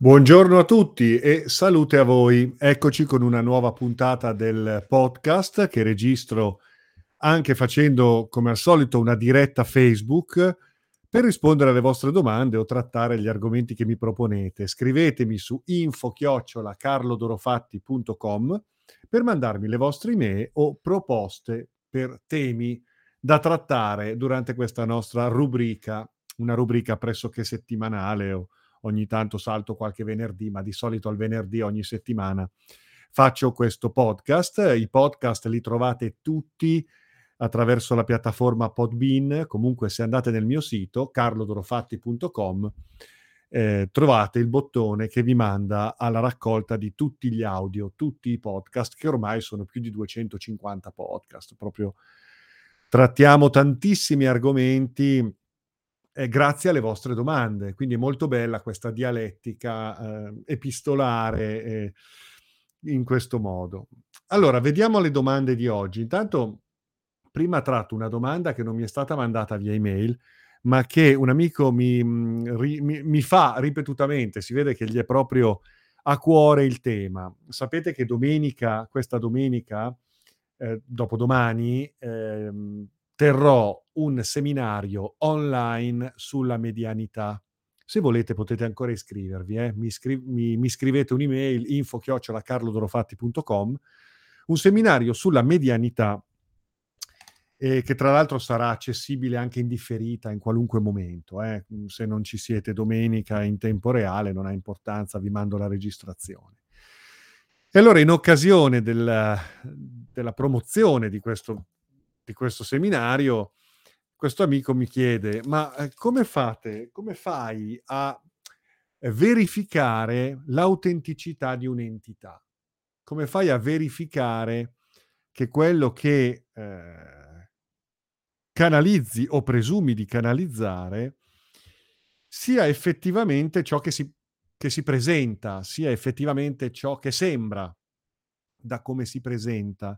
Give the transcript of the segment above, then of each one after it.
Buongiorno a tutti e salute a voi. Eccoci con una nuova puntata del podcast che registro anche facendo come al solito una diretta Facebook per rispondere alle vostre domande o trattare gli argomenti che mi proponete. Scrivetemi su info-carlodorofatti.com per mandarmi le vostre email o proposte per temi da trattare durante questa nostra rubrica, una rubrica pressoché settimanale o ogni tanto salto qualche venerdì, ma di solito al venerdì ogni settimana faccio questo podcast. I podcast li trovate tutti attraverso la piattaforma Podbean, comunque se andate nel mio sito carlodorofatti.com eh, trovate il bottone che vi manda alla raccolta di tutti gli audio, tutti i podcast, che ormai sono più di 250 podcast, proprio trattiamo tantissimi argomenti eh, grazie alle vostre domande. Quindi è molto bella questa dialettica eh, epistolare eh, in questo modo. Allora, vediamo le domande di oggi. Intanto, prima tratto una domanda che non mi è stata mandata via email, ma che un amico mi, mm, mi, mi fa ripetutamente, si vede che gli è proprio a cuore il tema. Sapete che domenica, questa domenica, eh, dopodomani, ehm, terrò un seminario online sulla medianità. Se volete potete ancora iscrivervi, eh? mi, scri- mi, mi, scrivete un'email info-carlodorofatti.com un seminario sulla medianità eh, che tra l'altro sarà accessibile anche in differita in qualunque momento. Eh? Se non ci siete domenica in tempo reale non ha importanza, vi mando la registrazione. E allora in occasione del, della promozione di questo di questo seminario, questo amico mi chiede, ma eh, come fate, come fai a verificare l'autenticità di un'entità? Come fai a verificare che quello che eh, canalizzi o presumi di canalizzare sia effettivamente ciò che si, che si presenta, sia effettivamente ciò che sembra da come si presenta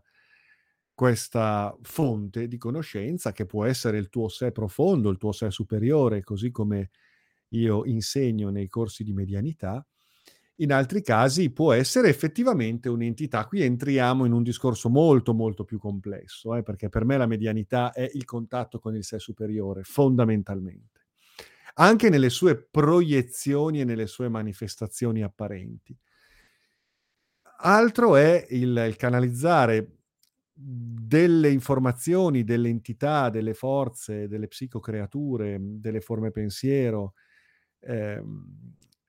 questa fonte di conoscenza che può essere il tuo sé profondo, il tuo sé superiore, così come io insegno nei corsi di medianità, in altri casi può essere effettivamente un'entità. Qui entriamo in un discorso molto molto più complesso, eh, perché per me la medianità è il contatto con il sé superiore, fondamentalmente, anche nelle sue proiezioni e nelle sue manifestazioni apparenti. Altro è il, il canalizzare delle informazioni, delle entità, delle forze, delle psicocreature, delle forme pensiero eh,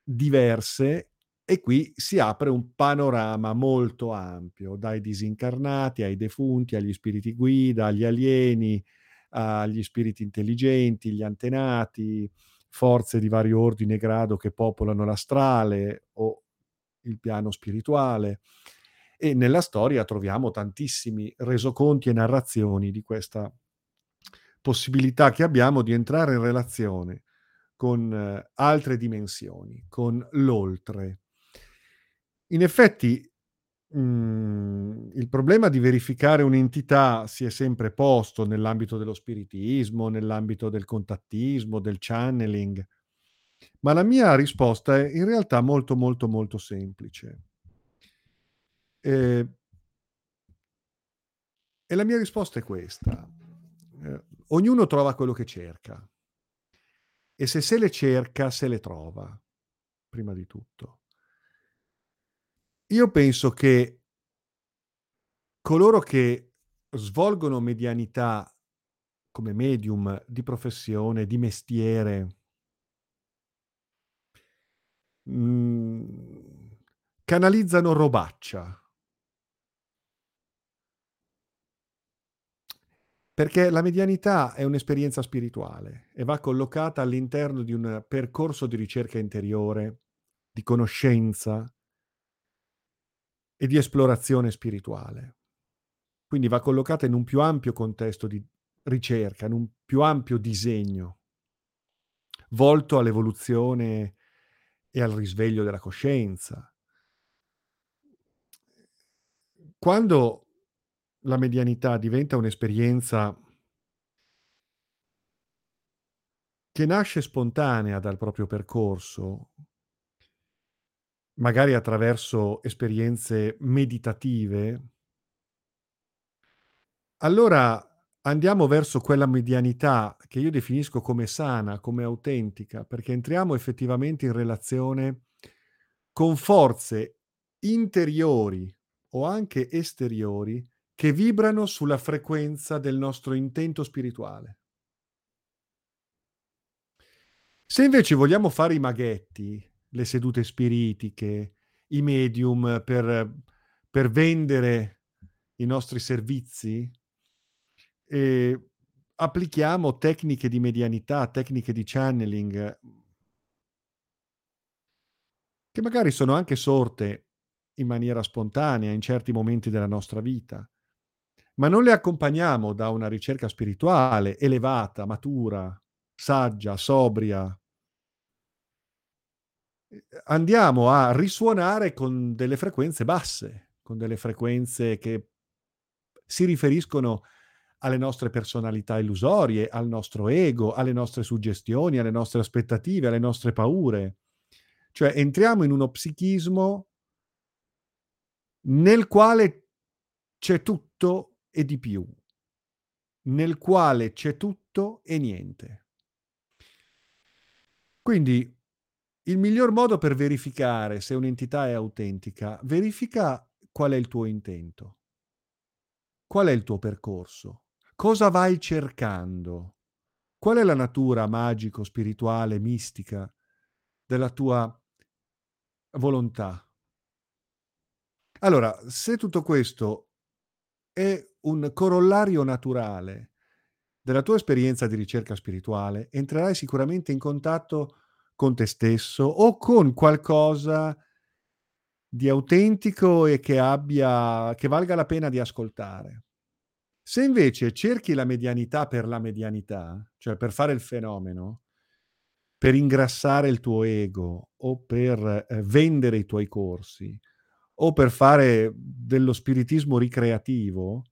diverse e qui si apre un panorama molto ampio, dai disincarnati ai defunti, agli spiriti guida, agli alieni, agli spiriti intelligenti, gli antenati, forze di vario ordine e grado che popolano l'astrale o il piano spirituale e nella storia troviamo tantissimi resoconti e narrazioni di questa possibilità che abbiamo di entrare in relazione con eh, altre dimensioni, con l'oltre. In effetti, mh, mhmm, il problema di verificare un'entità si è sempre posto nell'ambito dello spiritismo, nell'ambito del contattismo, del channeling, ma la mia risposta è in realtà molto molto molto semplice. Ehm e la mia risposta è questa: ehm, ognuno trova quello che cerca. E se se le cerca, se le trova, prima di tutto. Io penso che coloro che svolgono medianità come medium di professione, di mestiere mhmm, canalizzano robaccia. Perché la medianità è un'esperienza spirituale e va collocata all'interno di un percorso di ricerca interiore, di conoscenza e di esplorazione spirituale. Quindi va collocata in un più ampio contesto di ricerca, in un più ampio disegno, volto all'evoluzione e al risveglio della coscienza. Quando la medianità diventa un'esperienza che nasce spontanea dal proprio percorso magari attraverso esperienze meditative. Allora andiamo verso quella medianità che io definisco come sana, come autentica, perché entriamo effettivamente in relazione con forze interiori o anche esteriori che vibrano sulla frequenza del nostro intento spirituale. Se invece vogliamo fare i maghetti, le sedute spiritiche, i medium per per vendere i nostri servizi ehm, applichiamo tecniche di medianità, tecniche di channeling che magari sono anche sorte in maniera spontanea in certi momenti della nostra vita, ma non le accompagniamo da una ricerca spirituale elevata, matura, saggia, sobria andiamo a risuonare con delle frequenze basse, con delle frequenze che si riferiscono alle nostre personalità illusorie, al nostro ego, alle nostre suggestioni, alle nostre aspettative, alle nostre paure. Cioè entriamo in uno psichismo nel quale c'è tutto e di più. Nel quale c'è tutto e niente. Quindi il miglior modo per verificare se un'entità è autentica, verifica qual è il tuo intento. Qual è il tuo percorso? Cosa vai cercando? Qual è la natura magico, spirituale, mistica della tua volontà? Allora, se tutto questo è un corollario naturale della tua esperienza di ricerca spirituale, entrerai sicuramente in contatto con te stesso o con qualcosa di autentico e che abbia che valga la pena di ascoltare. Se invece cerchi la medianità per la medianità, cioè per fare il fenomeno, per ingrassare il tuo ego o per, ehm, vendere i tuoi corsi o per fare dello spiritismo ricreativo,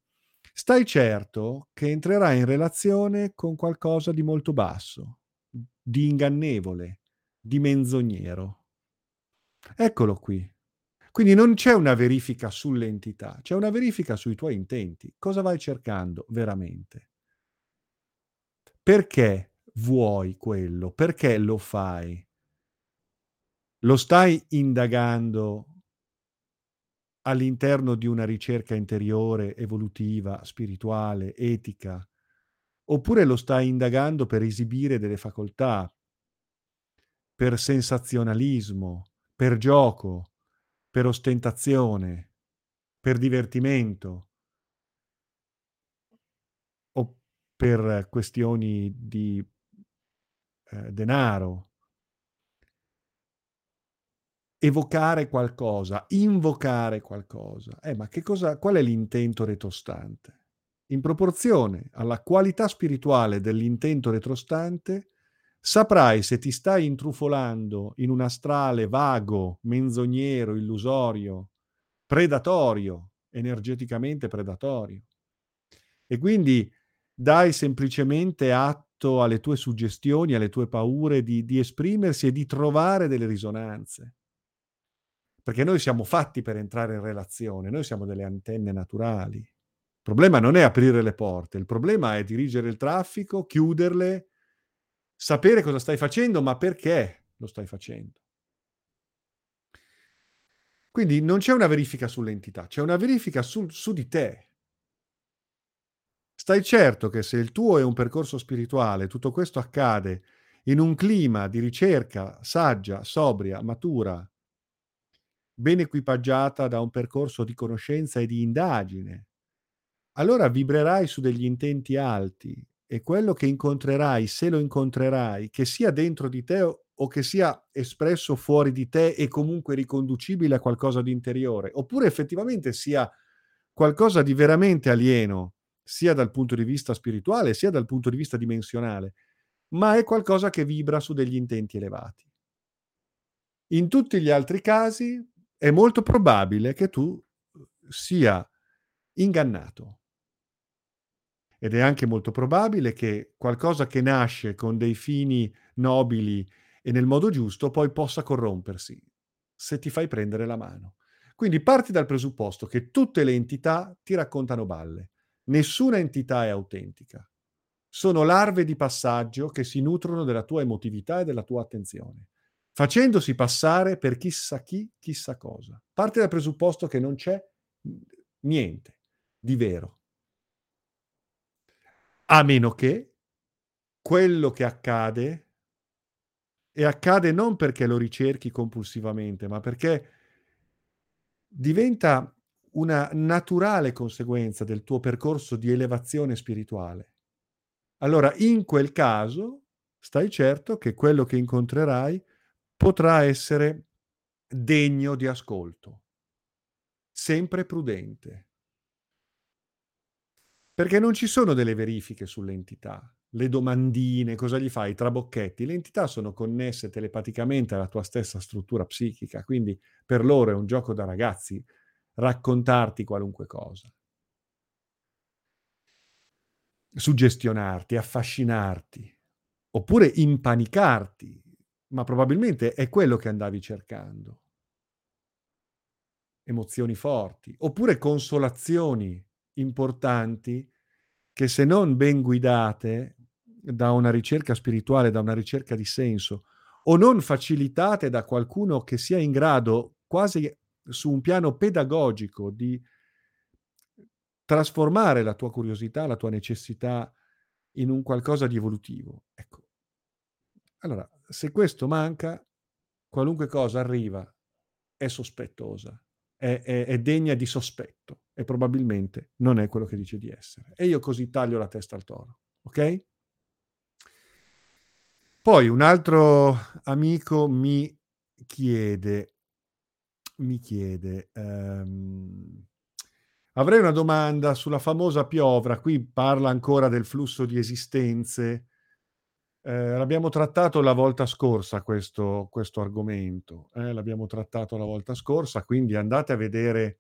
stai certo che entrerai in relazione con qualcosa di molto basso, di ingannevole, di menzognero. Eccolo qui. Quindi non c'è una verifica sull'entità, c'è una verifica sui tuoi intenti. Cosa vai cercando veramente? Perché vuoi quello? Perché lo fai? Lo stai indagando all'interno di una ricerca interiore, evolutiva, spirituale, etica, oppure lo stai indagando per esibire delle facoltà? Per sensazionalismo, per gioco, per ostentazione, per divertimento? O per questioni di, ehm, denaro. Evocare qualcosa, invocare qualcosa. Eh, ma cosa qual è l'intento retrostante? In proporzione alla qualità spirituale dell'intento retrostante, saprai se ti stai intrufolando in un astrale vago, menzognero, illusorio, predatorio, energeticamente predatorio. E quindi dai semplicemente atto alle tue suggestioni, alle tue paure di di esprimersi e di trovare delle risonanze. Perché noi siamo fatti per entrare in relazione, noi siamo delle antenne naturali. Il problema non è aprire le porte, il problema è dirigere il traffico, chiuderle, sapere cosa stai facendo, ma perché lo stai facendo. Quindi non c'è una verifica sull'entità, c'è una verifica sul su di te. Stai certo che se il tuo è un percorso spirituale, tutto questo accade in un clima di ricerca saggia, sobria, matura ben equipaggiata da un percorso di conoscenza e di indagine, allora vibrerai su degli intenti alti e quello che incontrerai, se lo incontrerai, che sia dentro di te o che sia espresso fuori di te e comunque riconducibile a qualcosa di interiore, oppure effettivamente sia qualcosa di veramente alieno, sia dal punto di vista spirituale, sia dal punto di vista dimensionale, ma è qualcosa che vibra su degli intenti elevati. In tutti gli altri casi è molto probabile che tu uhm, sia ingannato. Ed è anche molto probabile che qualcosa che nasce con dei fini nobili e nel modo giusto poi possa corrompersi. se ti fai prendere la mano. Quindi parti dal presupposto che tutte le entità ti raccontano balle. Nessuna entità è autentica. Sono larve di passaggio che si nutrono della tua emotività e della tua attenzione, facendosi passare per chissà chi, chissà cosa. Parti dal presupposto che non c'è niente di vero. A meno che quello che accade, e accade non perché lo ricerchi compulsivamente, ma perché diventa una naturale conseguenza del tuo percorso di elevazione spirituale. Allora, in quel caso, stai certo che quello che incontrerai potrà essere degno di ascolto, sempre prudente. Perché non ci sono delle verifiche sulle entità, le domandine, cosa gli fai, i trabocchetti. Le entità sono connesse telepaticamente alla tua stessa struttura psichica, quindi per loro è un gioco da ragazzi raccontarti qualunque cosa. Suggestionarti, affascinarti, oppure impanicarti, ma probabilmente è quello che andavi cercando. Emozioni forti, oppure consolazioni importanti che se non ben guidate da una ricerca spirituale, da una ricerca di senso, o non facilitate da qualcuno che sia in grado quasi su un piano pedagogico di trasformare la tua curiosità, la tua necessità in un qualcosa di evolutivo. Ecco. Allora, se questo manca, qualunque cosa arriva è sospettosa, è, è, è degna di sospetto e probabilmente non è quello che dice di essere. E io così taglio la testa al toro, ok? Poi un altro amico mi chiede, mi chiede, ehm, avrei una domanda sulla famosa piovra, qui parla ancora del flusso di esistenze, eh, l'abbiamo trattato la volta scorsa questo, questo argomento, eh, l'abbiamo trattato la volta scorsa, quindi andate a vedere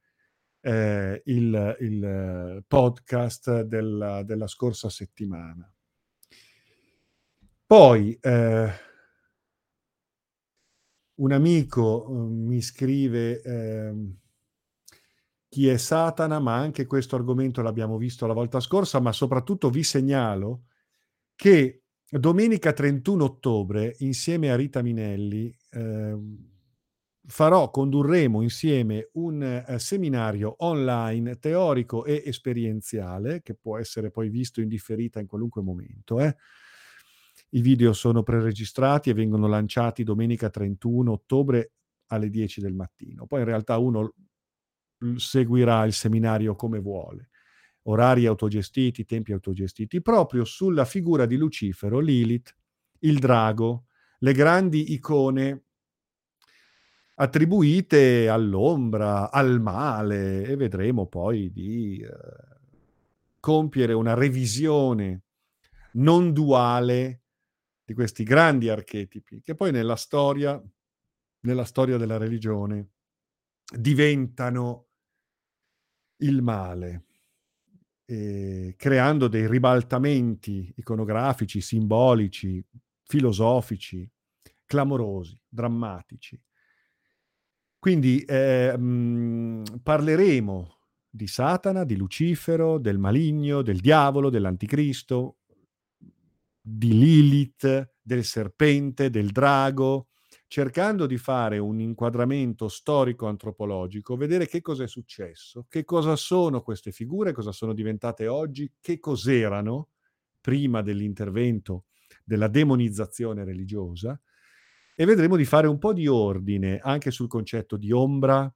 eh, il, il, podcast della, della, scorsa settimana. Poi eh, un amico uh, mi scrive eh, chi è Satana, ma anche questo argomento l'abbiamo visto la volta scorsa, ma soprattutto vi segnalo che domenica 31 ottobre, insieme a Rita Minelli, eh, farò, condurremo insieme un eh, seminario online teorico e esperienziale che può essere poi visto in differita in qualunque momento. Eh. I video sono preregistrati e vengono lanciati domenica 31 ottobre alle 10 del mattino. Poi in realtà uno seguirà il seminario come vuole. Orari autogestiti, tempi autogestiti, proprio sulla figura di Lucifero, Lilith, il drago, le grandi icone attribuite all'ombra, al male e vedremo poi di eh, compiere una revisione non duale di questi grandi archetipi che poi nella storia, nella storia della religione diventano il male, eh, creando dei ribaltamenti iconografici, simbolici, filosofici, clamorosi, drammatici. Quindi eh, mh, parleremo di Satana, di Lucifero, del maligno, del diavolo, dell'anticristo, di Lilith, del serpente, del drago, cercando di fare un inquadramento storico-antropologico, vedere che cosa è successo, che cosa sono queste figure, cosa sono diventate oggi, che cos'erano prima dell'intervento della demonizzazione religiosa e vedremo di fare un po' di ordine anche sul concetto di ombra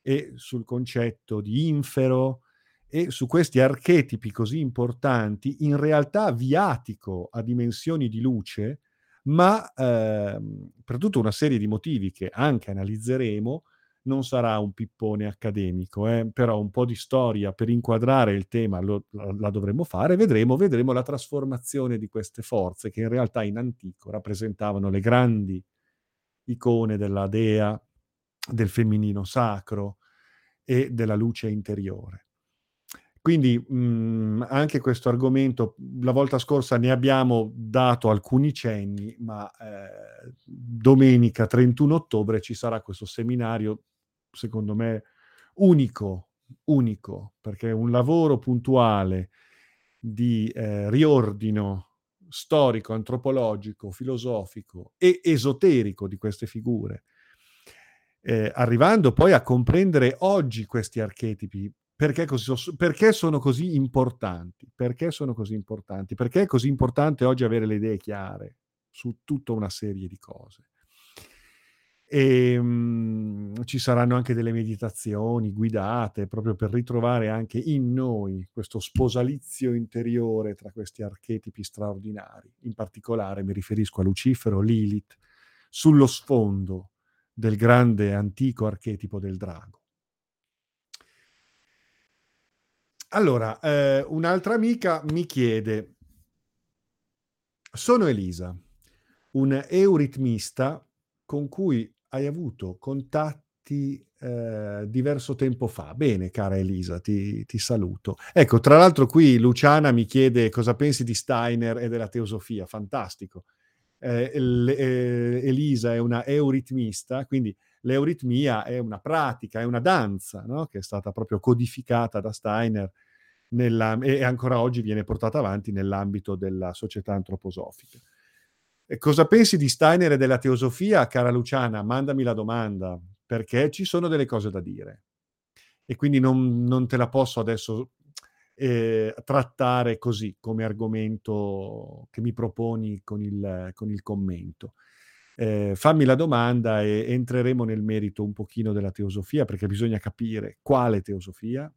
e sul concetto di infero e su questi archetipi così importanti, in realtà viatico a dimensioni di luce, ma ehm, per tutta una serie di motivi che anche analizzeremo, non sarà un pippone accademico, eh, però un po' di storia per inquadrare il tema lo, la, dovremo fare, vedremo, vedremo la trasformazione di queste forze che in realtà in antico rappresentavano le grandi icone della dea, del femminino sacro e della luce interiore. Quindi mh, anche questo argomento, la volta scorsa ne abbiamo dato alcuni cenni, ma eh, domenica 31 ottobre ci sarà questo seminario, secondo me, unico, unico, perché è un lavoro puntuale di eh, riordino storico, antropologico, filosofico e esoterico di queste figure, eh, arrivando poi a comprendere oggi questi archetipi perché, così, perché, sono così importanti? Perché sono così importanti? Perché è così importante oggi avere le idee chiare su tutta una serie di cose? E um, ci saranno anche delle meditazioni guidate proprio per ritrovare anche in noi questo sposalizio interiore tra questi archetipi straordinari. In particolare mi riferisco a Lucifero, Lilith, sullo sfondo del grande antico archetipo del drago. Allora, eh, un'altra amica mi chiede, sono Elisa, un euritmista con cui hai avuto contatti eh, diverso tempo fa. Bene, cara Elisa, ti, ti, saluto. Ecco, tra l'altro qui Luciana mi chiede cosa pensi di Steiner e della teosofia, fantastico. Eh, l- eh, Elisa è una euritmista, quindi l'euritmia è una pratica, è una danza, no? che è stata proprio codificata da Steiner nella, e ancora oggi viene portata avanti nell'ambito della società antroposofica. E cosa pensi di Steiner e della teosofia, cara Luciana? Mandami la domanda, perché ci sono delle cose da dire. E quindi non, non te la posso adesso eh, trattare così come argomento che mi proponi con il, con il commento eh, fammi la domanda e entreremo nel merito un pochino della teosofia, perché bisogna capire quale teosofia,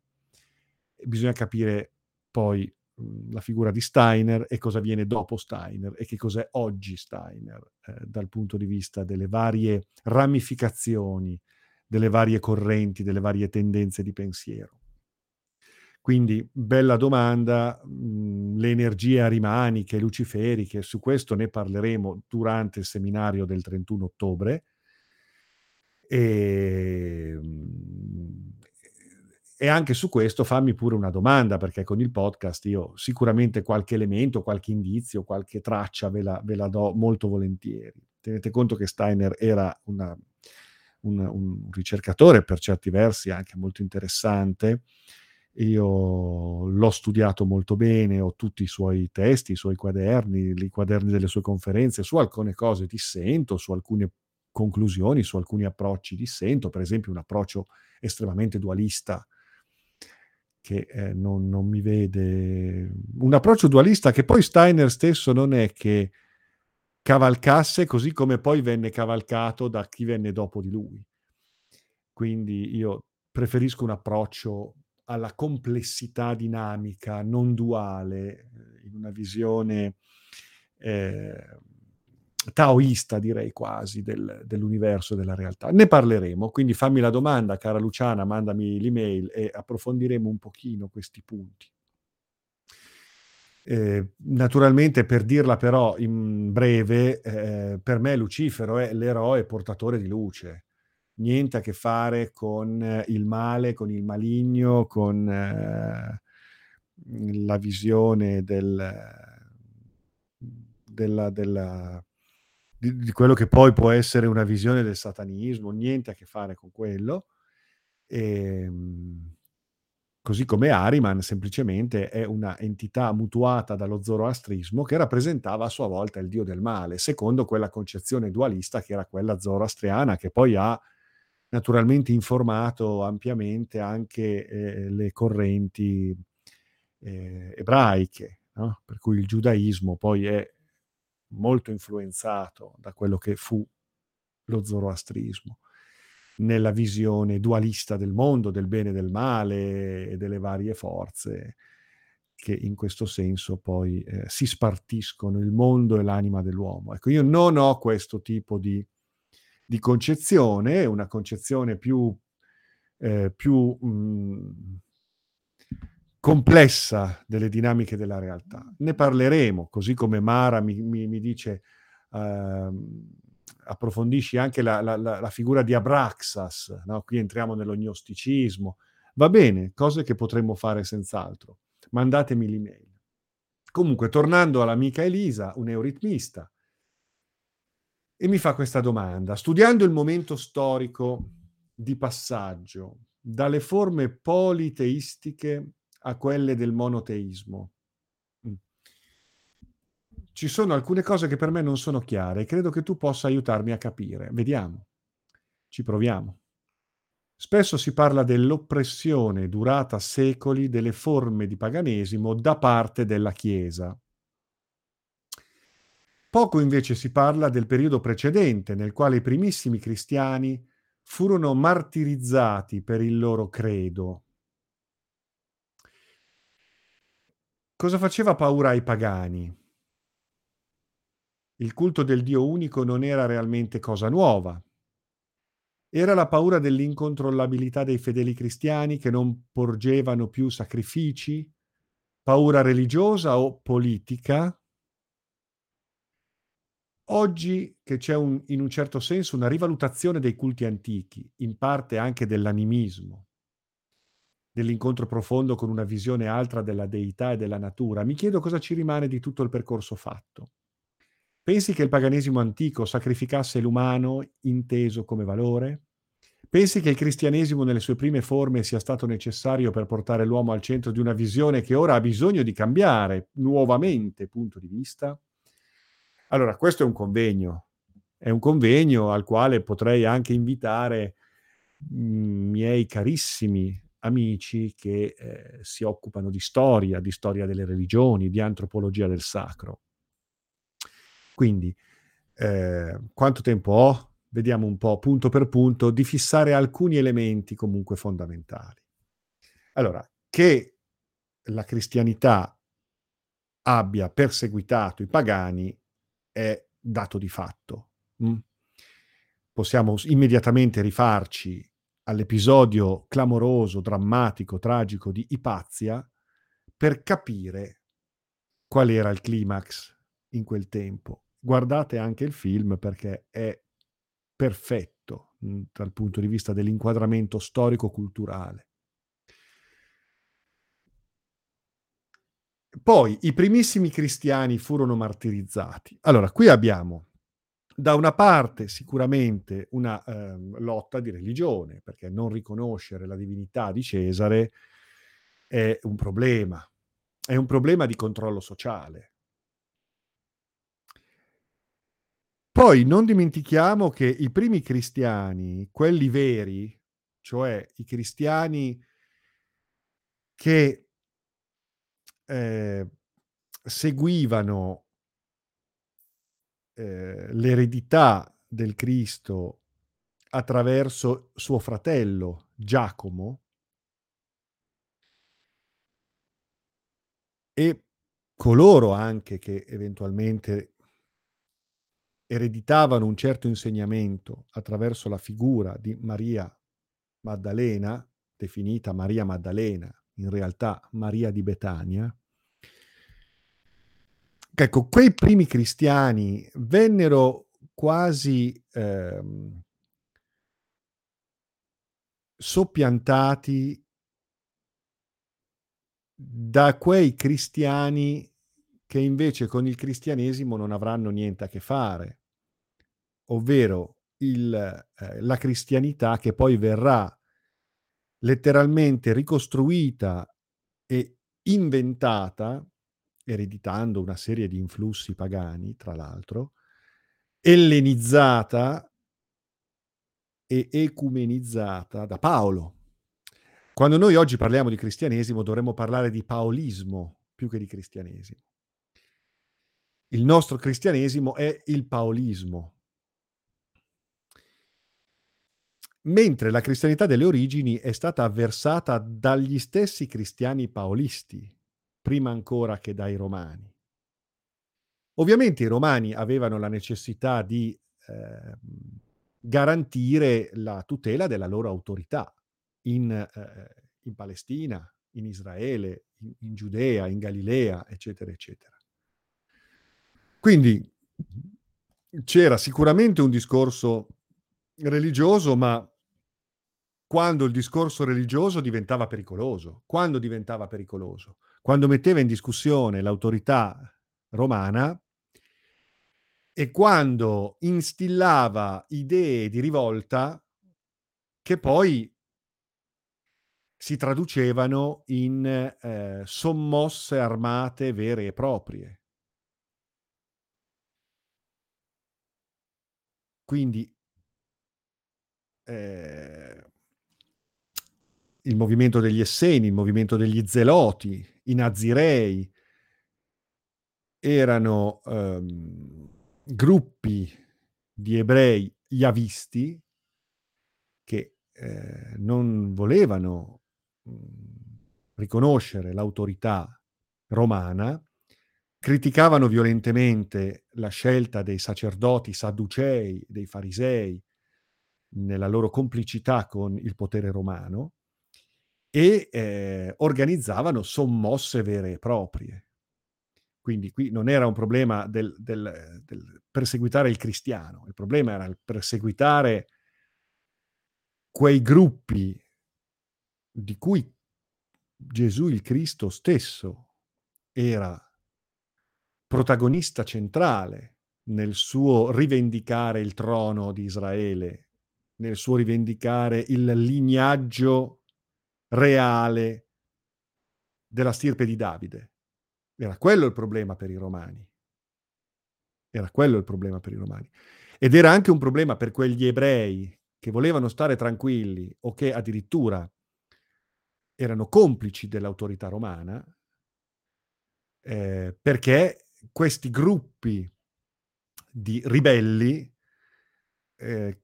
bisogna capire poi mh, la figura di Steiner e cosa viene dopo Steiner e che cos'è oggi Steiner eh, dal punto di vista delle varie ramificazioni, delle varie correnti, delle varie tendenze di pensiero. Quindi, bella domanda, mhmm, le energie arimaniche, luciferiche, su questo ne parleremo durante il seminario del 31 ottobre. E, ehm, e anche su questo fammi pure una domanda, perché con il podcast io sicuramente qualche elemento, qualche indizio, qualche traccia ve la, ve la do molto volentieri. Tenete conto che Steiner era una, un, un ricercatore per certi versi anche molto interessante, io l'ho studiato molto bene, ho tutti i suoi testi, i suoi quaderni, i quaderni delle sue conferenze, su alcune cose dissento, su alcune conclusioni, su alcuni approcci dissento, per esempio un approccio estremamente dualista che eh, non, non, mi vede... Un approccio dualista che poi Steiner stesso non è che cavalcasse così come poi venne cavalcato da chi venne dopo di lui. Quindi io preferisco un approccio alla complessità dinamica non duale, eh, in una visione eh, taoista, direi quasi, del, dell'universo e della realtà. Ne parleremo, quindi fammi la domanda, cara Luciana, mandami l'email e approfondiremo un pochino questi punti. Eh, naturalmente, per dirla però in breve, eh, per me Lucifero è l'eroe portatore di luce niente a che fare con eh, il male, con il maligno, con eh, la visione del, della, della, di, di, quello che poi può essere una visione del satanismo, niente a che fare con quello. E, ehm, così come Ariman semplicemente è una entità mutuata dallo zoroastrismo che rappresentava a sua volta il dio del male, secondo quella concezione dualista che era quella zoroastriana, che poi ha naturalmente informato ampiamente anche eh, le correnti eh, ebraiche, no? per cui il giudaismo poi è molto influenzato da quello che fu lo zoroastrismo nella visione dualista del mondo, del bene e del male e delle varie forze che in questo senso poi eh, si spartiscono il mondo e l'anima dell'uomo. Ecco, io non ho questo tipo di di concezione, una concezione più, eh, più mh, mm, complessa delle dinamiche della realtà. Ne parleremo, così come Mara mi, mi, mi dice, uh, approfondisci anche la, la, la, figura di Abraxas, no? qui entriamo nello gnosticismo, Va bene, cose che potremmo fare senz'altro. Mandatemi l'email. Comunque, tornando all'amica Elisa, un'euritmista, e mi fa questa domanda. Studiando il momento storico di passaggio dalle forme politeistiche a quelle del monoteismo, mm, ci sono alcune cose che per me non sono chiare e credo che tu possa aiutarmi a capire. Vediamo, ci proviamo. Spesso si parla dell'oppressione durata secoli delle forme di paganesimo da parte della Chiesa. Poco invece si parla del periodo precedente, nel quale i primissimi cristiani furono martirizzati per il loro credo. Cosa faceva paura ai pagani? Il culto del Dio unico non era realmente cosa nuova, era la paura dell'incontrollabilità dei fedeli cristiani che non porgevano più sacrifici? Paura religiosa o politica? Oggi che c'è un, in un certo senso una rivalutazione dei culti antichi, in parte anche dell'animismo, dell'incontro profondo con una visione altra della deità e della natura, mi chiedo cosa ci rimane di tutto il percorso fatto. Pensi che il paganesimo antico sacrificasse l'umano inteso come valore? Pensi che il cristianesimo nelle sue prime forme sia stato necessario per portare l'uomo al centro di una visione che ora ha bisogno di cambiare nuovamente punto di vista? Allora, questo è un convegno, è un convegno al quale potrei anche invitare mm, miei carissimi amici che eh, si occupano di storia, di storia delle religioni, di antropologia del sacro. Quindi, eh, quanto tempo ho? Vediamo un po' punto per punto di fissare alcuni elementi comunque fondamentali. Allora, che la cristianità abbia perseguitato i pagani è dato di fatto. Mm? Possiamo immediatamente rifarci all'episodio clamoroso, drammatico, tragico di Ipazia per capire qual era il climax in quel tempo guardate anche il film perché è perfetto mh, mm, dal punto di vista dell'inquadramento storico-culturale. Poi i primissimi cristiani furono martirizzati. Allora, qui abbiamo da una parte sicuramente una eh, lotta di religione, perché non riconoscere la divinità di Cesare è un problema, è un problema di controllo sociale. Poi non dimentichiamo che i primi cristiani, quelli veri, cioè i cristiani che eh, seguivano eh, l'eredità del Cristo attraverso suo fratello Giacomo e coloro anche che eventualmente ereditavano un certo insegnamento attraverso la figura di Maria Maddalena, definita Maria Maddalena, in realtà Maria di Betania, ecco, quei primi cristiani vennero quasi ehm, soppiantati da quei cristiani che invece con il cristianesimo non avranno niente a che fare. Ovvero il, eh, la cristianità che poi verrà letteralmente ricostruita e inventata, ereditando una serie di influssi pagani, tra l'altro, ellenizzata e ecumenizzata da Paolo. Quando noi oggi parliamo di cristianesimo dovremmo parlare di paolismo più che di cristianesimo. Il nostro cristianesimo è il paolismo, mentre la cristianità delle origini è stata avversata dagli stessi cristiani paolisti, prima ancora che dai romani. Ovviamente i romani avevano la necessità di eh, garantire la tutela della loro autorità in, eh, in Palestina, in Israele, in, in Giudea, in Galilea, eccetera, eccetera. Quindi c'era sicuramente un discorso religioso, ma quando il discorso religioso diventava pericoloso. Quando diventava pericoloso? Quando metteva in discussione l'autorità romana e quando instillava idee di rivolta che poi si traducevano in eh, sommosse armate vere e proprie. Quindi eh, il movimento degli Esseni, il movimento degli Zeloti, i Nazirei, erano ehm, gruppi di ebrei yavisti che eh, non volevano riconoscere l'autorità romana, criticavano violentemente la scelta dei sacerdoti sadducei, dei farisei, nella loro complicità con il potere romano e eh, organizzavano sommosse vere e proprie. Quindi qui non era un problema del, del, del, perseguitare il cristiano, il problema era il perseguitare quei gruppi di cui Gesù il Cristo stesso era protagonista centrale nel suo rivendicare il trono di Israele, nel suo rivendicare il lignaggio reale della stirpe di Davide. Era quello il problema per i romani. Era quello il problema per i romani. Ed era anche un problema per quegli ebrei che volevano stare tranquilli o che addirittura erano complici dell'autorità romana, eh, perché questi gruppi di ribelli eh,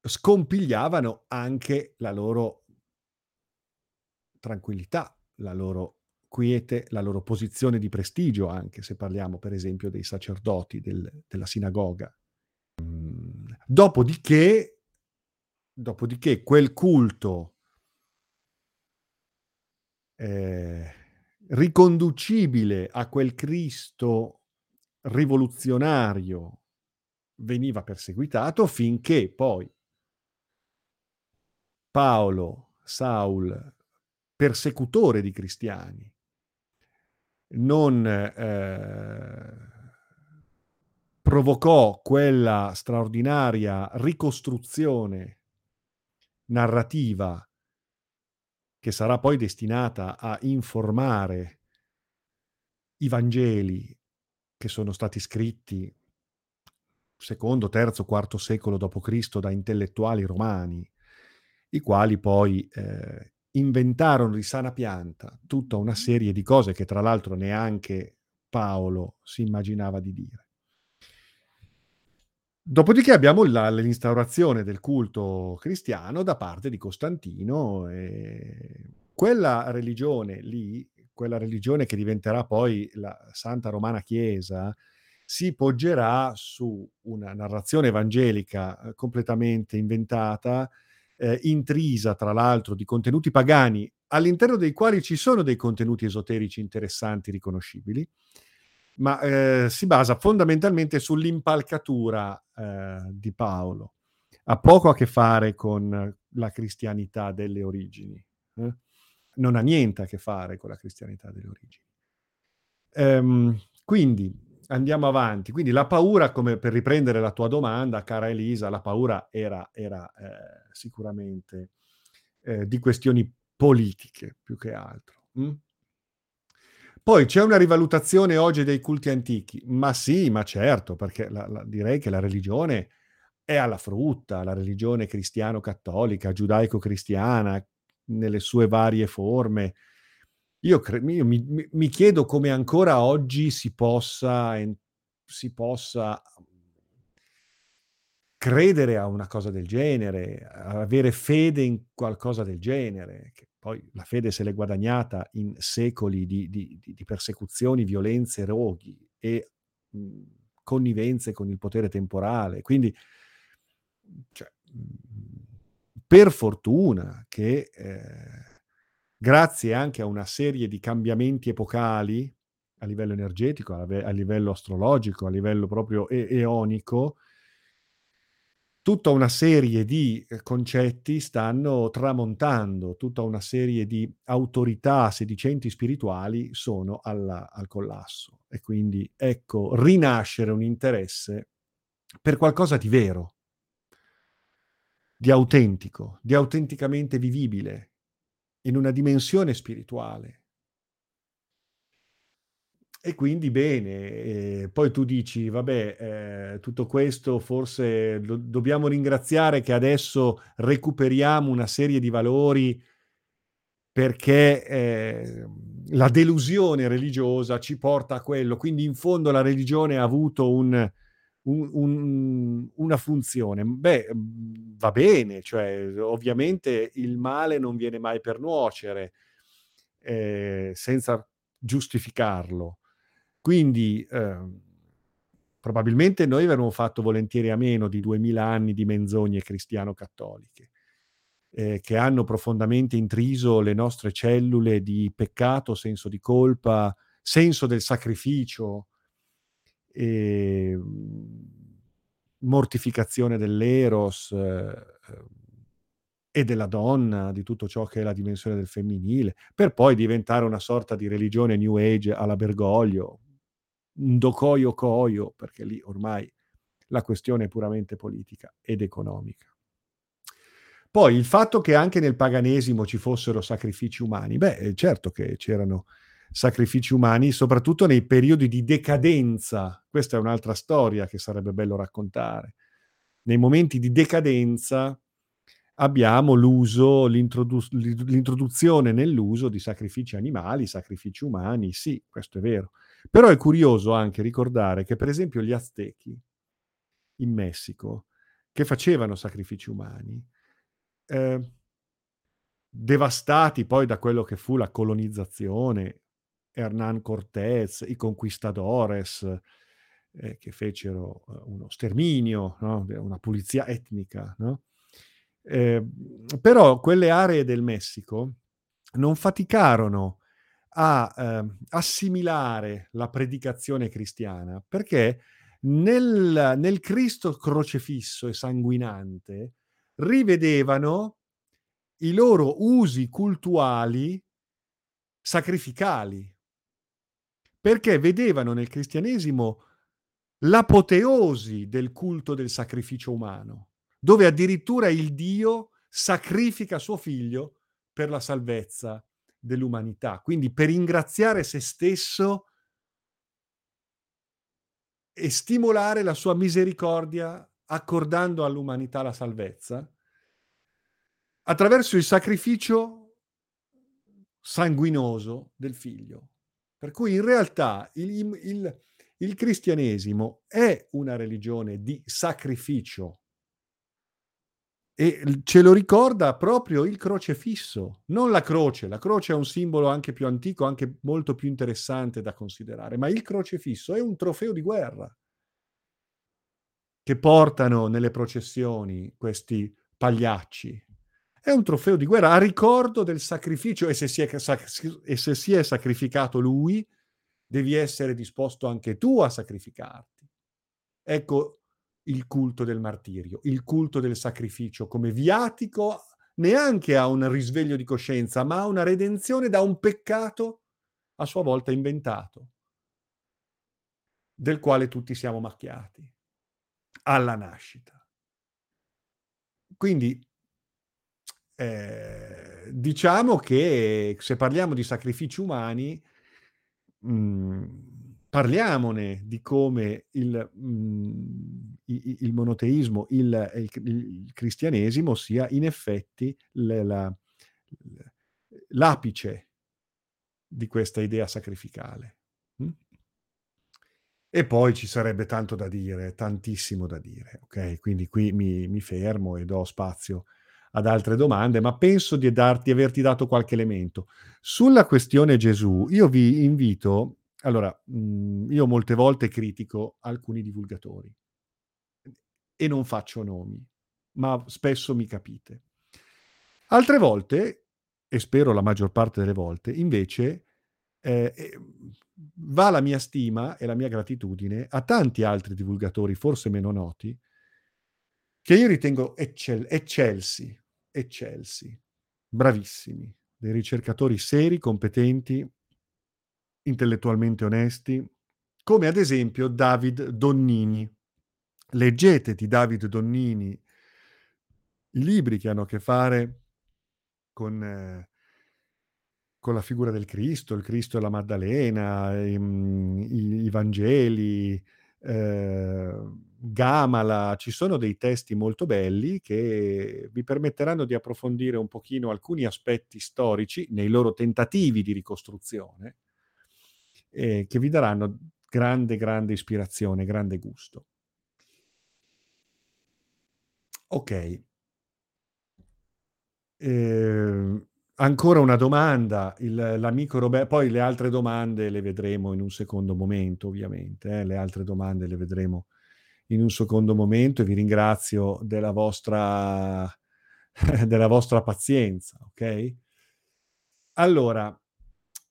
scompigliavano anche la loro tranquillità, la loro quiete, la loro posizione di prestigio, anche se parliamo per esempio dei sacerdoti del, della sinagoga. Mm, dopodiché, dopodiché quel culto eh, riconducibile a quel Cristo rivoluzionario veniva perseguitato finché poi Paolo, Saul, persecutore di cristiani, non eh, provocò quella straordinaria ricostruzione narrativa che sarà poi destinata a informare i Vangeli che sono stati scritti secondo, terzo, quarto secolo d.C. da intellettuali romani, i quali poi eh, inventarono di sana pianta tutta una serie di cose che tra l'altro neanche Paolo si immaginava di dire. Dopodiché abbiamo la, l'instaurazione del culto cristiano da parte di Costantino e quella religione lì, quella religione che diventerà poi la Santa Romana Chiesa, si poggerà su una narrazione evangelica eh, completamente inventata, eh, intrisa tra l'altro di contenuti pagani, all'interno dei quali ci sono dei contenuti esoterici interessanti, riconoscibili, ma eh, si basa fondamentalmente sull'impalcatura eh, di Paolo. Ha poco a che fare con la cristianità delle origini. Eh? Non ha niente a che fare con la cristianità delle origini. Ehm, quindi andiamo avanti. Quindi la paura, come per riprendere la tua domanda, cara Elisa, la paura era, era eh, sicuramente eh, di questioni politiche più che altro. Mm? Poi c'è una rivalutazione oggi dei culti antichi, ma sì, ma certo, perché la, la, direi che la religione è alla frutta, la religione cristiano-cattolica, giudaico-cristiana, nelle sue varie forme, io, cre- io mi, mi, chiedo come ancora oggi si possa, si possa credere a una cosa del genere, avere fede in qualcosa del genere, che poi la fede se l'è guadagnata in secoli di, di, di persecuzioni, violenze, roghi e mh, connivenze con il potere temporale. Quindi, cioè, per fortuna che... Eh, grazie anche a una serie di cambiamenti epocali a livello energetico, a, livello astrologico, a livello proprio e- eonico, tutta una serie di eh, concetti stanno tramontando, tutta una serie di autorità sedicenti spirituali sono alla, al collasso. E quindi ecco, rinascere un interesse per qualcosa di vero, di autentico, di autenticamente vivibile, in una dimensione spirituale. E quindi bene, e poi tu dici, vabbè, eh, tutto questo forse do- dobbiamo ringraziare che adesso recuperiamo una serie di valori perché eh, la delusione religiosa ci porta a quello, quindi in fondo la religione ha avuto un, un, un, una funzione. Beh, va bene, cioè ovviamente il male non viene mai per nuocere, eh, senza giustificarlo quindi eh, probabilmente noi avremmo fatto volentieri a meno di duemila anni di menzogne cristiano-cattoliche, eh, che hanno profondamente intriso le nostre cellule di peccato, senso di colpa, senso del sacrificio, eh, mortificazione dell'eros eh, e della donna, di tutto ciò che è la dimensione del femminile, per poi diventare una sorta di religione New Age alla Bergoglio, un docoio coio, perché lì ormai la questione è puramente politica ed economica. Poi il fatto che anche nel paganesimo ci fossero sacrifici umani, beh, certo che c'erano sacrifici umani, soprattutto nei periodi di decadenza. Questa è un'altra storia che sarebbe bello raccontare. Nei momenti di decadenza abbiamo l'uso, l'introdu- l'introduzione nell'uso di sacrifici animali, sacrifici umani, sì, questo è vero. Però è curioso anche ricordare che, per esempio, gli Aztechi in Messico, che facevano sacrifici umani, eh, devastati poi da quello che fu la colonizzazione, Hernán Cortés, i conquistadores, eh, che fecero eh, uno sterminio, no? una pulizia etnica, no? eh, però quelle aree del Messico non faticarono a eh, assimilare la predicazione cristiana, perché nel, nel Cristo crocefisso e sanguinante rivedevano i loro usi cultuali sacrificali, perché vedevano nel cristianesimo l'apoteosi del culto del sacrificio umano, dove addirittura il Dio sacrifica suo figlio per la salvezza dell'umanità, quindi per ingraziare se stesso e stimolare la sua misericordia accordando all'umanità la salvezza attraverso il sacrificio sanguinoso del figlio. Per cui in realtà il, il, il cristianesimo è una religione di sacrificio e ce lo ricorda proprio il crocefisso, non la croce. La croce è un simbolo anche più antico, anche molto più interessante da considerare, ma il crocefisso è un trofeo di guerra che portano nelle processioni questi pagliacci. È un trofeo di guerra a ricordo del sacrificio e se si è, e se si è sacrificato lui, devi essere disposto anche tu a sacrificarti. Ecco, il culto del martirio, il culto del sacrificio come viatico neanche a un risveglio di coscienza, ma a una redenzione da un peccato a sua volta inventato, del quale tutti siamo macchiati alla nascita. Quindi eh, diciamo che se parliamo di sacrifici umani, mh, mm, parliamone di come il, mh, mhmm, il monoteismo, il, il, il, cristianesimo sia in effetti la, la, l'apice di questa idea sacrificale. Hm? E poi ci sarebbe tanto da dire, tantissimo da dire, ok? Quindi qui mi, mi fermo e do spazio ad altre domande, ma penso di, darti, averti dato qualche elemento. Sulla questione Gesù, io vi invito allora, mhmm, io molte volte critico alcuni divulgatori e non faccio nomi, ma spesso mi capite. Altre volte, e spero la maggior parte delle volte, invece, eh, eh, va la mia stima e la mia gratitudine a tanti altri divulgatori, forse meno noti, che io ritengo eccel eccelsi, eccelsi, bravissimi, dei ricercatori seri, competenti, intellettualmente onesti, come ad esempio David Donnini. Leggete di David Donnini i libri che hanno a che fare con ehm con la figura del Cristo, il Cristo e la Maddalena, ehm, i i Vangeli, ehm, Gamala. Ci sono dei testi molto belli che vi permetteranno di approfondire un pochino alcuni aspetti storici nei loro tentativi di ricostruzione e che vi daranno grande, grande ispirazione, grande gusto. Okay. Ehm, ancora una domanda, il l'amico Robe poi le altre domande le vedremo in un secondo momento ovviamente, eh, le altre domande le vedremo in un secondo momento e vi ringrazio della vostra della vostra pazienza, okay? Allora,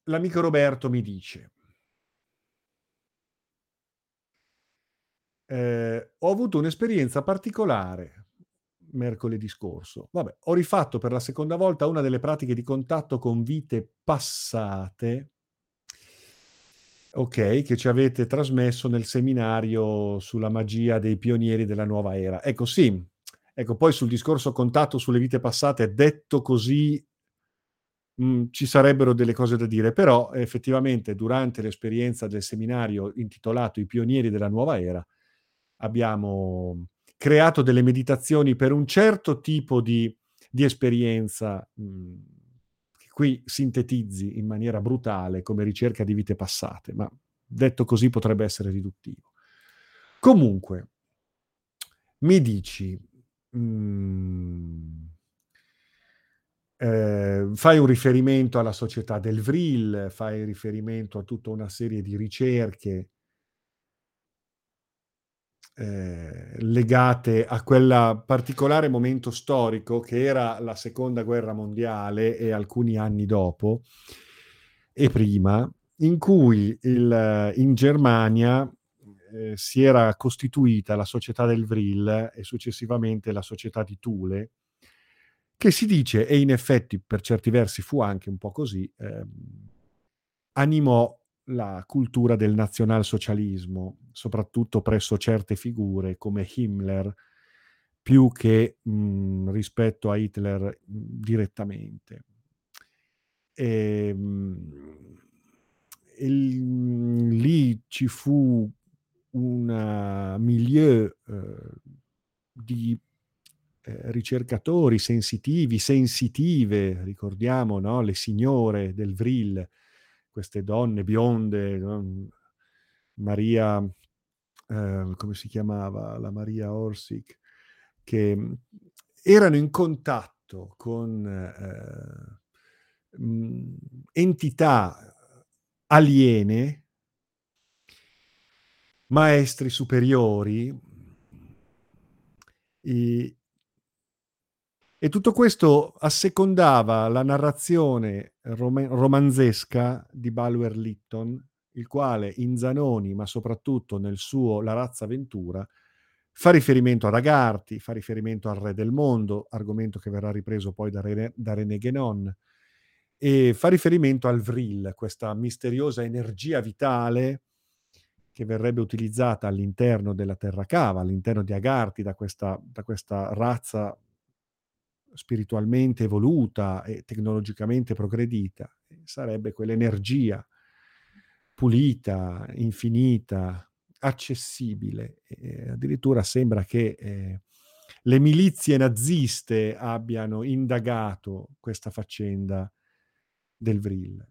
l'amico Roberto mi dice ehm, ho avuto un'esperienza particolare mercoledì scorso. Vabbè, ho rifatto per la seconda volta una delle pratiche di contatto con vite passate okay, che ci avete trasmesso nel seminario sulla magia dei pionieri della nuova era. Ecco sì, ecco poi sul discorso contatto sulle vite passate, detto così mhmm, ci sarebbero delle cose da dire, però effettivamente durante l'esperienza del seminario intitolato "I pionieri della nuova era" abbiamo creato delle meditazioni per un certo tipo di di esperienza, mhmm, che qui sintetizzi in maniera brutale come ricerca di vite passate, ma detto così potrebbe essere riduttivo. Comunque mi dici, mhmm ehm, fai un riferimento alla società del Vril, fai riferimento a tutta una serie di ricerche ehm, legate a quella particolare momento storico che era la seconda guerra mondiale e alcuni anni dopo e prima, in cui il in Germania, ehm, si era costituita la società del Vril e successivamente la società di Thule che si dice, e in effetti per certi versi fu anche un po' così, ehm, animò la cultura del nazionalsocialismo, soprattutto presso certe figure come Himmler, più che, mhmm, rispetto a Hitler, mhmm, direttamente. Ehm, il mhmm, lì ci fu un milieu, uhm, di, ehm, ricercatori sensitivi, sensitive, ricordiamo, no, le signore del Vril, queste donne bionde, Maria ehm, come si chiamava? La Maria Orsic, che, mhmm, erano in contatto con, ehm, mhmm, entità aliene maestri superiori i e tutto questo assecondava la narrazione rome romanzesca di Bulwer-Lytton, il quale in Zanoni, ma soprattutto nel suo La razza ventura, fa riferimento ad Agarthy, fa riferimento al Re del Mondo, argomento che verrà ripreso poi da René da René Guénon, e fa riferimento al Vril, questa misteriosa energia vitale che verrebbe utilizzata all'interno della Terra Cava, all'interno di Agarthy, da questa da questa razza spiritualmente evoluta e tecnologicamente progredita, sarebbe quell'energia pulita, infinita, accessibile. E addirittura sembra che, ehm, le milizie naziste abbiano indagato questa faccenda del Vril,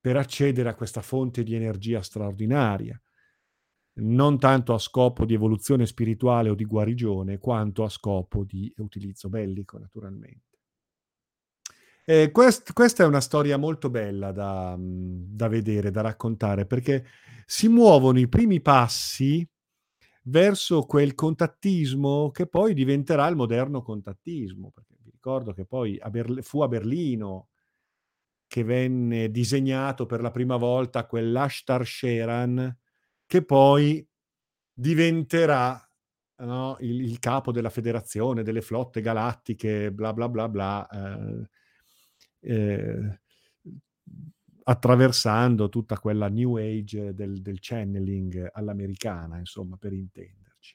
per accedere a questa fonte di energia straordinaria, non tanto a scopo di evoluzione spirituale o di guarigione, quanto a scopo di utilizzo bellico naturalmente. Ehm, quest questa è una storia molto bella da da vedere, da raccontare, perché si muovono i primi passi verso quel contattismo che poi diventerà il moderno contattismo, perché vi ricordo che poi a Berl fu a Berlino che venne disegnato per la prima volta quell'Ashtar Sheran che poi diventerà no, il il capo della federazione delle flotte galattiche, bla bla bla bla, ehm, ehm, attraversando tutta quella new age del del channeling all'americana, insomma, per intenderci.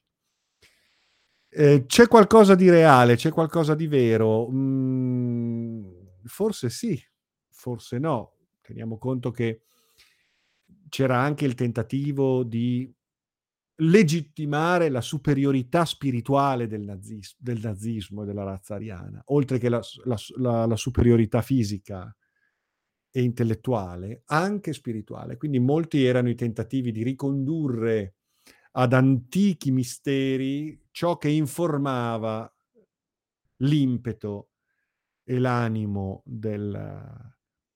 Ehm, c'è qualcosa di reale, c'è qualcosa di vero? Mhmm, forse sì, forse no. Teniamo conto che c'era anche il tentativo di legittimare la superiorità spirituale del nazis del nazismo e della razza ariana, oltre che la la la la superiorità fisica e intellettuale, anche spirituale. Quindi molti erano i tentativi di ricondurre ad antichi misteri ciò che informava l'impeto e l'animo del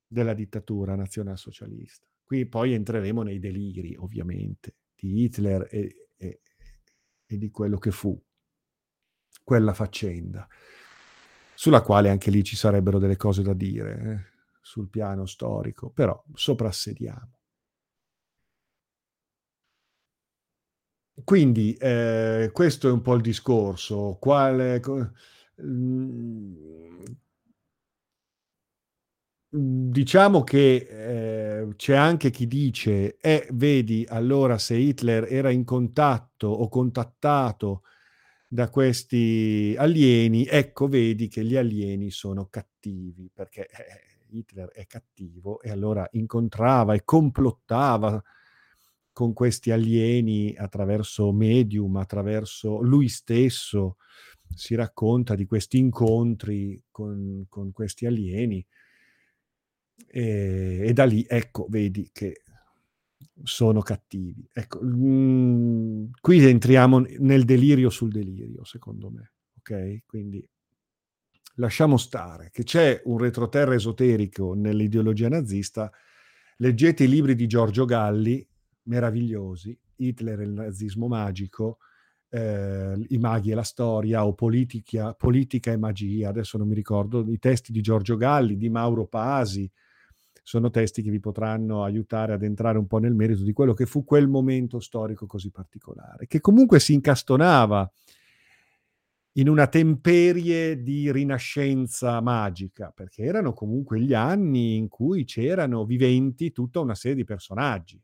della dittatura nazionalsocialista. Qui poi entreremo nei deliri, ovviamente, di Hitler e e e di quello che fu quella faccenda, sulla quale anche lì ci sarebbero delle cose da dire, eh, sul piano storico, però soprassediamo. Quindi, ehm, questo è un po' il discorso. Quale Mhmm, diciamo che, ehm, c'è anche chi dice: "Eh, vedi allora se Hitler era in contatto o contattato da questi alieni, ecco vedi che gli alieni sono cattivi, perché, eh, Hitler è cattivo e allora incontrava e complottava con questi alieni attraverso medium, attraverso lui stesso si racconta di questi incontri con con questi alieni. Ehm, e da lì, ecco, vedi che sono cattivi. Ecco, mhmm, qui entriamo nel delirio sul delirio, secondo me, okay, quindi lasciamo stare che c'è un retroterra esoterico nell'ideologia nazista. Leggete i libri di Giorgio Galli, meravigliosi, Hitler e il nazismo magico, ehm, I maghi e la storia o Politichia Politica e magia, adesso non mi ricordo, i testi di Giorgio Galli, di Mauro Pasi, sono testi che vi potranno aiutare ad entrare un po' nel merito di quello che fu quel momento storico così particolare, che comunque si incastonava in una temperie di rinascenza magica, perché erano comunque gli anni in cui c'erano viventi tutta una serie di personaggi.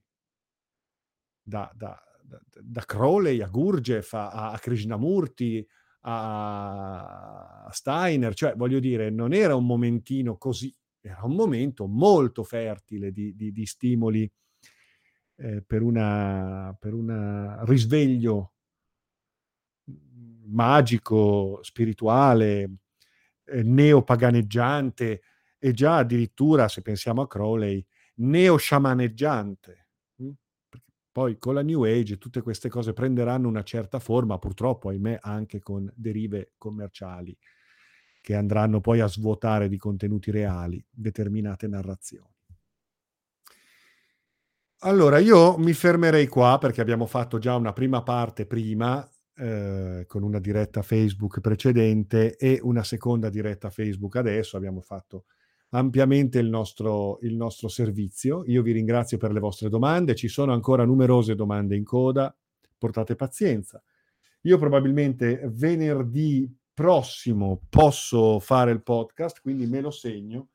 Da da da da Crowley a Gurdjieff a a Krishnamurti a Steiner, cioè voglio dire, non era un momentino così, era un momento molto fertile di di di stimoli, ehm, per una risveglio mhmm, magico, spirituale, ehm, neopaganeggiante e già addirittura, se pensiamo a Crowley, neo-sciamaneggiante, perché poi con la new age tutte queste cose prenderanno una certa forma, purtroppo ahimè anche con derive commerciali, che andranno poi a svuotare di contenuti reali determinate narrazioni. Allora io mi fermerei qua, perché abbiamo fatto già una prima parte prima, ehm, con una diretta Facebook precedente e una seconda diretta Facebook adesso, abbiamo fatto ampiamente il nostro il nostro servizio. Io vi ringrazio per le vostre domande, ci sono ancora numerose domande in coda, portate pazienza. Io probabilmente venerdì prossimo posso fare il podcast, quindi me lo segno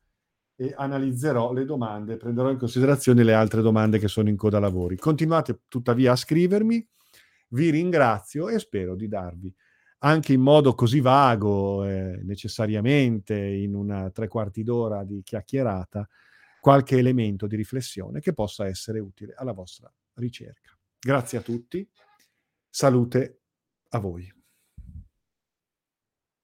e analizzerò le domande, prenderò in considerazione le altre domande che sono in coda lavori. Continuate tuttavia a scrivermi, vi ringrazio e spero di darvi anche in modo così vago, ehm, necessariamente in una tre quarti d'ora di chiacchierata, qualche elemento di riflessione che possa essere utile alla vostra ricerca. Grazie a tutti, salute a voi.